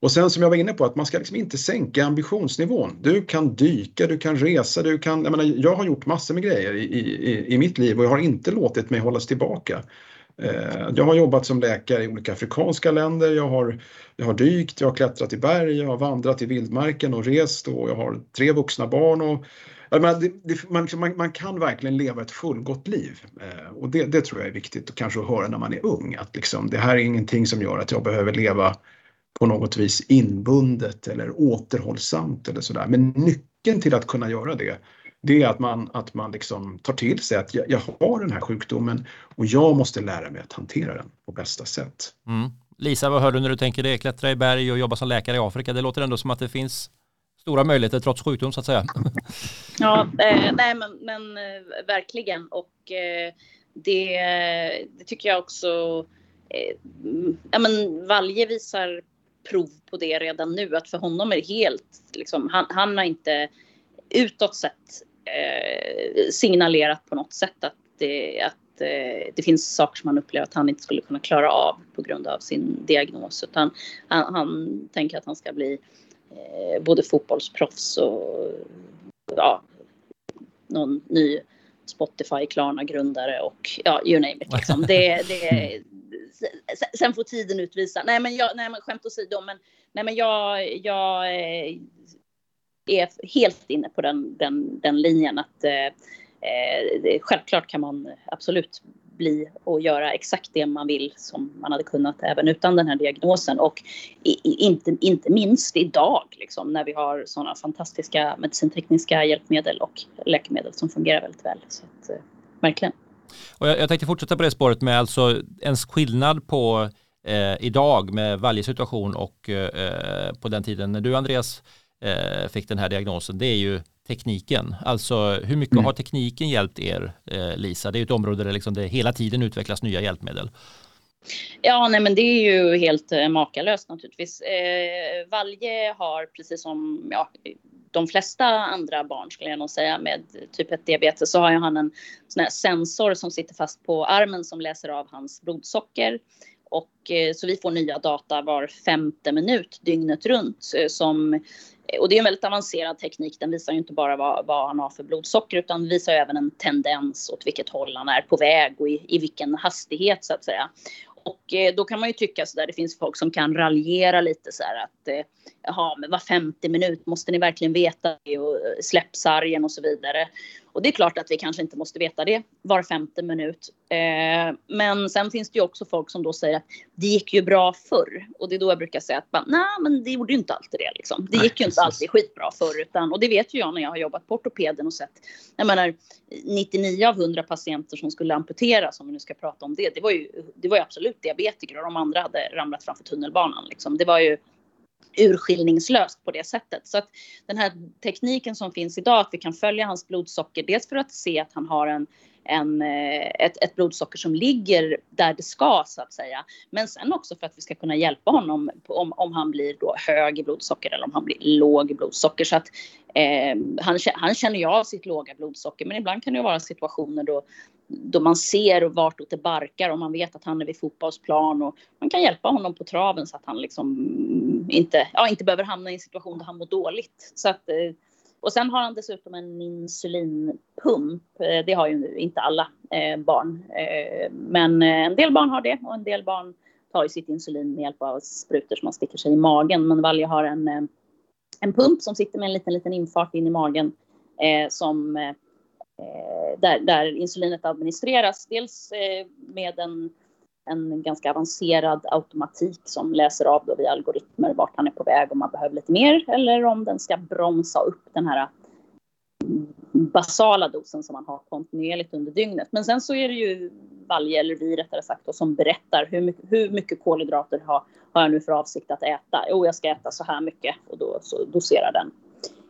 Och sen som jag var inne på att man ska liksom inte sänka ambitionsnivån. Du kan dyka, du kan resa, du kan... Jag, menar, jag har gjort massor med grejer i, i, i mitt liv och jag har inte låtit mig hållas tillbaka. Eh, jag har jobbat som läkare i olika afrikanska länder, jag har, jag har dykt, jag har klättrat i berg, jag har vandrat i vildmarken och rest och jag har tre vuxna barn. Och, menar, det, det, man, liksom, man, man, kan verkligen leva ett fullgott liv eh, och det, det, tror jag är viktigt att kanske höra när man är ung. Att liksom, det här är ingenting som gör att jag behöver leva på något vis inbundet eller återhållsamt eller sådär. Men nyckeln till att kunna göra det, det är att man, att man liksom tar till sig att jag, jag har den här sjukdomen och jag måste lära mig att hantera den på bästa sätt. Mm. Lisa, vad hör du när du tänker det? Klättra i berg och jobba som läkare i Afrika. Det låter ändå som att det finns stora möjligheter trots sjukdom så att säga. Ja, eh, nej men, men eh, verkligen och eh, det, det, tycker jag också. Eh, ja, men Valje visar prov på det redan nu att för honom är det helt liksom, han, han har inte utåt sett eh, signalerat på något sätt att det, att eh, det finns saker som han upplever att han inte skulle kunna klara av på grund av sin diagnos utan han, han tänker att han ska bli eh, både fotbollsproffs och ja, någon ny Spotify Klarna-grundare och ja, you name it. Liksom. Det, det, sen får tiden utvisa. Nej, men, jag, nej, men skämt åsido, men, nej, men jag, jag eh, är helt inne på den, den, den linjen att eh, eh självklart kan man absolut bli och göra exakt det man vill som man hade kunnat även utan den här diagnosen. Och inte, inte minst idag liksom, när vi har sådana fantastiska medicintekniska hjälpmedel och läkemedel som fungerar väldigt väl. Så att, eh, verkligen. Och jag, jag tänkte fortsätta på det spåret med alltså en skillnad på eh, idag med varje situation och eh, eh, på den tiden när du Andreas eh, fick den här diagnosen. Det är ju tekniken. Alltså hur mycket mm. har tekniken hjälpt er eh, Lisa? Det är ett område där liksom det hela tiden utvecklas nya hjälpmedel. Ja, nej, men det är ju helt eh, makalöst naturligtvis. Eh, Valje har precis som ja, de flesta andra barn skulle jag nog säga med typ 1 diabetes så har ju han en sån här sensor som sitter fast på armen som läser av hans blodsocker. Och eh, så vi får nya data var femte minut dygnet runt eh, som Eh, och det är en väldigt avancerad teknik. Den visar ju inte bara vad, vad han har för blodsocker utan visar även en tendens åt vilket håll han är på väg och i, i vilken hastighet så att säga. Och eh, då kan man ju tycka så där, det finns folk som kan raljera lite så här att eh, jaha, men var 50 minut måste ni verkligen veta det och eh, släpp sargen och så vidare. Och det är klart att vi kanske inte måste veta det var femte minut. Eh, men sen finns det ju också folk som då säger att det gick ju bra förr. Och det är då jag brukar säga att nej, men det gjorde ju inte alltid det. Liksom. Det gick ju inte alltid skitbra förr. Utan, och det vet ju jag när jag har jobbat på ortopeden och sett. Jag menar 99 av 100 patienter som skulle amputeras, om vi nu ska prata om det. Det var ju, det var ju absolut diabetiker och de andra hade ramlat framför tunnelbanan. Liksom. Det var ju urskiljningslöst på det sättet. Så att den här tekniken som finns idag, att vi kan följa hans blodsocker, dels för att se att han har en, en, eh, ett, ett blodsocker som ligger där det ska så att säga. Men sen också för att vi ska kunna hjälpa honom om, om han blir då hög i blodsocker eller om han blir låg i blodsocker. Så att eh, han, han känner ju av sitt låga blodsocker men ibland kan det vara situationer då, då man ser vartåt det barkar och man vet att han är vid fotbollsplan och man kan hjälpa honom på traven så att han liksom inte, ja, inte behöver hamna i en situation där han mår dåligt. Så att, eh, och sen har han dessutom en insulinpump. Eh, det har ju inte alla eh, barn. Eh, men eh, en del barn har det och en del barn tar ju sitt insulin med hjälp av sprutor som man sticker sig i magen. Men Valje har en, en pump som sitter med en liten, liten infart in i magen som där, där insulinet administreras. Dels med en en ganska avancerad automatik som läser av då via algoritmer vart han är på väg om man behöver lite mer eller om den ska bromsa upp den här mm, basala dosen som man har kontinuerligt under dygnet. Men sen så är det ju Valje, eller vi rättare sagt, då, som berättar hur mycket, hur mycket kolhydrater har, har jag nu för avsikt att äta? Jo, jag ska äta så här mycket och då så doserar den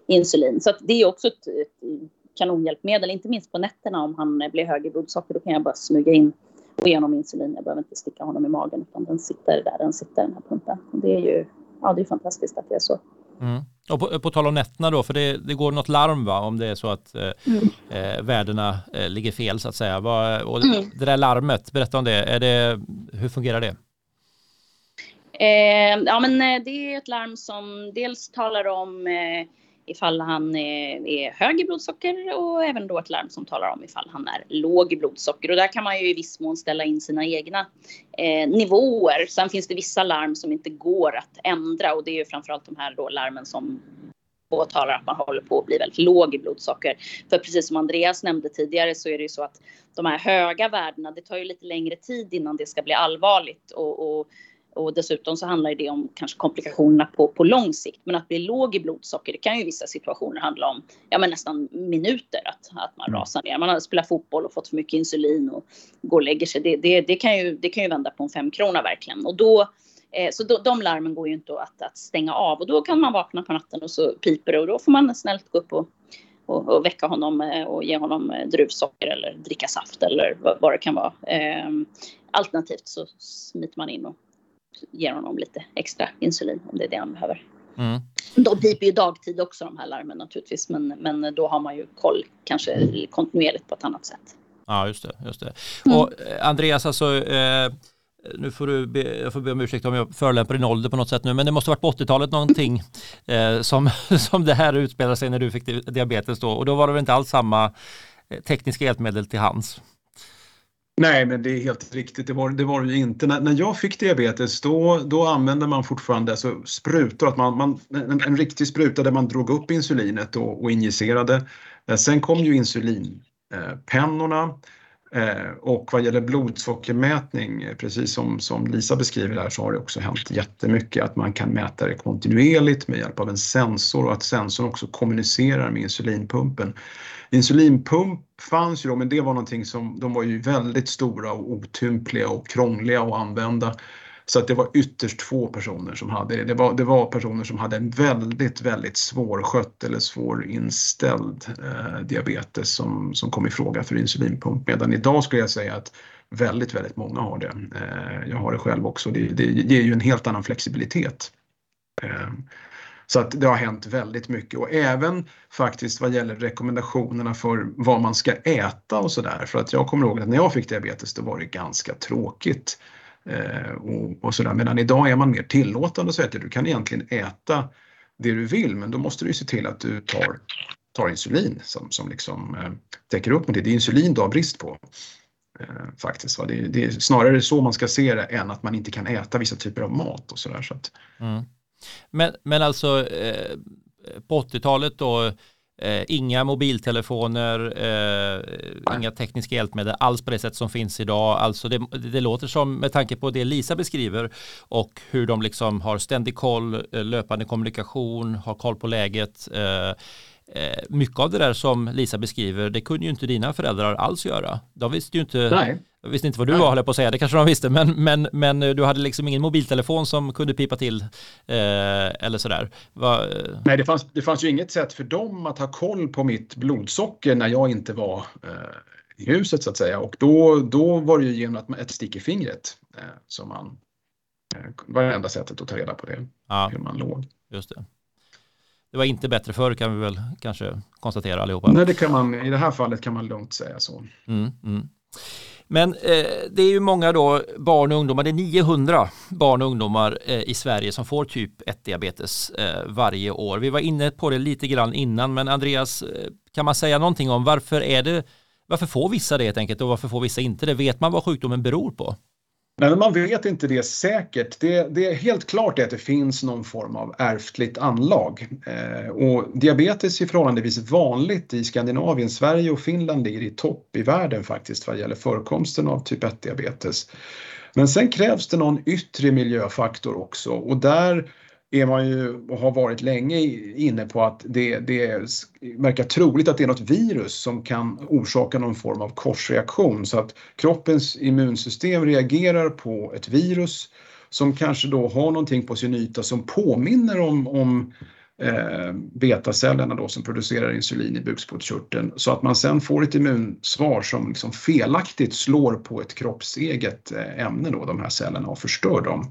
insulin. Så det är också ett, ett kanonhjälpmedel, inte minst på nätterna om han blir hög i blodsocker. Då kan jag bara smyga in och ge honom insulin. Jag behöver inte sticka honom i magen utan den sitter där den sitter, den här pumpen. Det är ju ja, det är fantastiskt att det är så. Mm. Och på, på tal om nätterna då, för det, det, går något larm va, om det är så att eh, mm. eh, värdena eh, ligger fel så att säga. Vad, och mm. Det där larmet, berätta om det. Är det hur fungerar det? Eh, ja, men eh, det är ett larm som dels talar om eh, ifall han eh, är hög i blodsocker och även då ett larm som talar om ifall han är låg i blodsocker. Och där kan man ju i viss mån ställa in sina egna eh, nivåer. Sen finns det vissa larm som inte går att ändra och det är ju framförallt de här då larmen som påtalar att man håller på att bli väldigt låg i blodsocker. För precis som Andreas nämnde tidigare så är det ju så att de här höga värdena, det tar ju lite längre tid innan det ska bli allvarligt och, och och dessutom så handlar det om kanske komplikationerna på, på lång sikt. Men att bli låg i blodsocker, det kan ju i vissa situationer handla om ja, men nästan minuter att, att man mm. rasar ner. Man har spelat fotboll och fått för mycket insulin och går och lägger sig. Det, det, det, kan, ju, det kan ju vända på en femkrona verkligen. Och då, eh, så då, de larmen går ju inte att, att stänga av och då kan man vakna på natten och så piper det och då får man snällt gå upp och och, och väcka honom eh, och ge honom eh, druvsocker eller dricka saft eller vad, vad det kan vara. Eh, alternativt så smiter man in och ger honom lite extra insulin om det är det han behöver. Mm. De piper ju dagtid också de här larmen naturligtvis men, men då har man ju koll kanske kontinuerligt på ett annat sätt. Ja just det. Just det. Mm. Och eh, Andreas, alltså, eh, nu får du be, jag får be om ursäkt om jag förolämpar din ålder på något sätt nu men det måste varit på 80-talet någonting eh, som, som det här utspelade sig när du fick diabetes då och då var det väl inte alls samma eh, tekniska hjälpmedel till hands? Nej, men det är helt riktigt. Det var det var ju inte. När, när jag fick diabetes då, då använde man fortfarande alltså, sprutor, att man, man, en, en riktig spruta där man drog upp insulinet och, och injicerade. Eh, sen kom ju insulinpennorna eh, Eh, och vad gäller blodsockermätning, eh, precis som, som Lisa beskriver här, så har det också hänt jättemycket att man kan mäta det kontinuerligt med hjälp av en sensor och att sensorn också kommunicerar med insulinpumpen. Insulinpump fanns ju då, men det var någonting som, de var ju väldigt stora och otympliga och krångliga att använda. Så att det var ytterst få personer som hade det. Det var, det var personer som hade en väldigt, väldigt svårskött eller svårinställd eh, diabetes som, som kom i fråga för insulinpump. Medan idag skulle jag säga att väldigt, väldigt många har det. Eh, jag har det själv också. Det, det ger ju en helt annan flexibilitet. Eh, så att det har hänt väldigt mycket och även faktiskt vad gäller rekommendationerna för vad man ska äta och sådär. För att jag kommer ihåg att när jag fick diabetes då var det ganska tråkigt. Eh, och, och sådär. Medan idag är man mer tillåtande och säger att du kan egentligen äta det du vill men då måste du se till att du tar, tar insulin som, som liksom eh, täcker upp med det. Det är insulin du har brist på. Eh, faktiskt. Va? Det, det, är snarare så man ska se det än att man inte kan äta vissa typer av mat och sådär. Så att, mm. Men, men alltså eh, på 80-talet då, eh, inga mobiltelefoner, eh, inga tekniska hjälpmedel alls på det sätt som finns idag. Alltså det, det, låter som, med tanke på det Lisa beskriver och hur de liksom har ständig koll, eh, löpande kommunikation, har koll på läget. Eh, eh, mycket av det där som Lisa beskriver, det kunde ju inte dina föräldrar alls göra. De visste ju inte Nej. Jag visste inte vad du Nej. var, höll på att säga, det kanske de visste, men, men, men du hade liksom ingen mobiltelefon som kunde pipa till eh, eller sådär. Va, eh... Nej, det fanns, det fanns ju inget sätt för dem att ha koll på mitt blodsocker när jag inte var eh, i huset så att säga. Och då, då var det ju genom att man, ett stick i fingret eh, som man eh, var det enda sättet att ta reda på det, ja. hur man låg. Just det. Det var inte bättre förr kan vi väl kanske konstatera allihopa. Nej, det kan man, i det här fallet kan man lugnt säga så. Mm, mm. Men eh, det är ju många då barn och ungdomar, det är 900 barn och ungdomar eh, i Sverige som får typ 1 diabetes eh, varje år. Vi var inne på det lite grann innan, men Andreas, eh, kan man säga någonting om varför är det, varför får vissa det helt enkelt och varför får vissa inte det? Vet man vad sjukdomen beror på? Nej, men man vet inte det säkert. Det, det är helt klart att det finns någon form av ärftligt anlag. Eh, och diabetes är förhållandevis vanligt i Skandinavien. Sverige och Finland ligger i topp i världen faktiskt vad gäller förekomsten av typ 1-diabetes. Men sen krävs det någon yttre miljöfaktor också och där är man ju och har varit länge inne på att det, det verkar troligt att det är något virus som kan orsaka någon form av korsreaktion så att kroppens immunsystem reagerar på ett virus som kanske då har någonting på sin yta som påminner om, om eh, betacellerna då som producerar insulin i bukspottkörteln så att man sen får ett immunsvar som liksom felaktigt slår på ett kroppseget eh, ämne då, de här cellerna och förstör dem.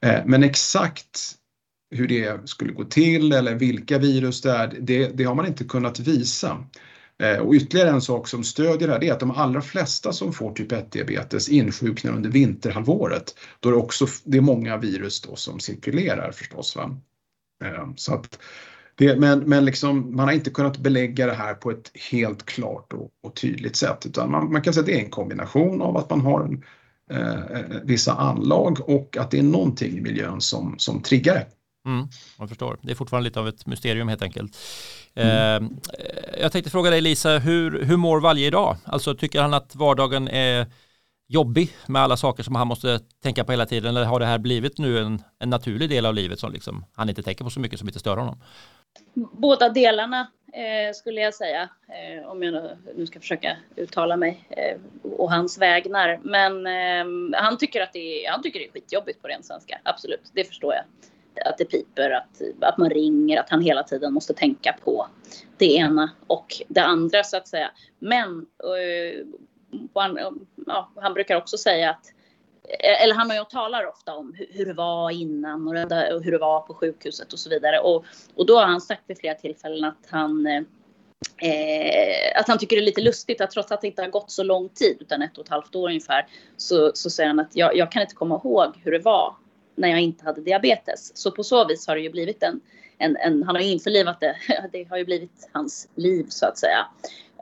Eh, men exakt hur det skulle gå till eller vilka virus det är, det, det har man inte kunnat visa. Eh, och ytterligare en sak som stödjer det här är att de allra flesta som får typ 1-diabetes insjuknar under vinterhalvåret. Då är det också det är många virus då som cirkulerar förstås. Va? Eh, så att det, men men liksom, man har inte kunnat belägga det här på ett helt klart och, och tydligt sätt utan man, man, kan säga att det är en kombination av att man har en, eh, eh vissa anlag och att det är någonting i miljön som, som triggar det. Mm, jag förstår. Det är fortfarande lite av ett mysterium helt enkelt. Mm. Eh, jag tänkte fråga dig Lisa, hur, hur mår Valje idag? Alltså tycker han att vardagen är jobbig med alla saker som han måste tänka på hela tiden eller har det här blivit nu en, en naturlig del av livet som liksom, han inte tänker på så mycket som inte stör honom? Båda delarna eh, skulle jag säga, eh, om jag nu ska försöka uttala mig eh, och hans vägnar. Men eh, han, tycker att det är, han tycker det är skitjobbigt på ren svenska, absolut, det förstår jag att det piper, att, att man ringer, att han hela tiden måste tänka på det ena och det andra så att säga. Men uh, han, ja, han brukar också säga att eh, eller han och jag talar ofta om hur, det var innan och hur det var på sjukhuset och så vidare. Och, och då har han sagt vid flera tillfällen att han eh, eh, att han tycker det är lite lustigt att trots att det inte har gått så lång tid, utan ett och ett halvt år ungefär, så, så säger han att jag, jag kan inte komma ihåg hur det var när jag inte hade diabetes. Så på så vis har det ju blivit en, en, en han har ju införlivat det, det har ju blivit hans liv så att säga.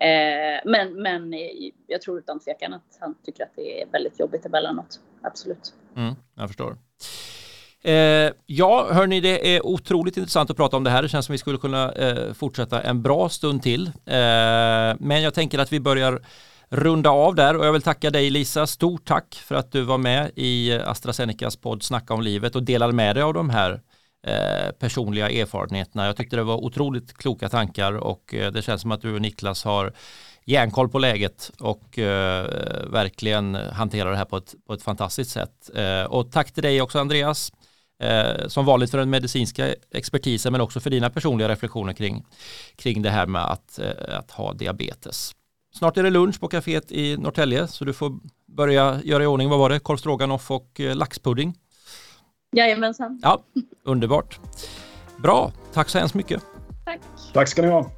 Eh, men, men eh, jag tror utan tvekan att han tycker att det är väldigt jobbigt emellanåt. Absolut. Mm, jag förstår. Eh, ja, hörni, det är otroligt intressant att prata om det här. Det känns som vi skulle kunna eh, fortsätta en bra stund till. Eh, men jag tänker att vi börjar runda av där och jag vill tacka dig Lisa. Stort tack för att du var med i eh, AstraZenecas podd Snacka om livet och delade med dig av de här eh, personliga erfarenheterna. Jag tyckte det var otroligt kloka tankar och eh, det känns som att du och Niklas har järnkoll på läget och eh, verkligen hanterar det här på ett, på ett fantastiskt sätt. Eh, och tack till dig också Andreas, eh, som vanligt för den medicinska expertisen men också för dina personliga reflektioner kring, kring det här med att, att ha diabetes. Snart är det lunch på kaféet i Norrtälje så du får börja göra i ordning, vad var det, korv stroganoff och eh, laxpudding. Jajamensan. Ja, underbart. Bra, tack så hemskt mycket. Tack. Tack ska ni ha.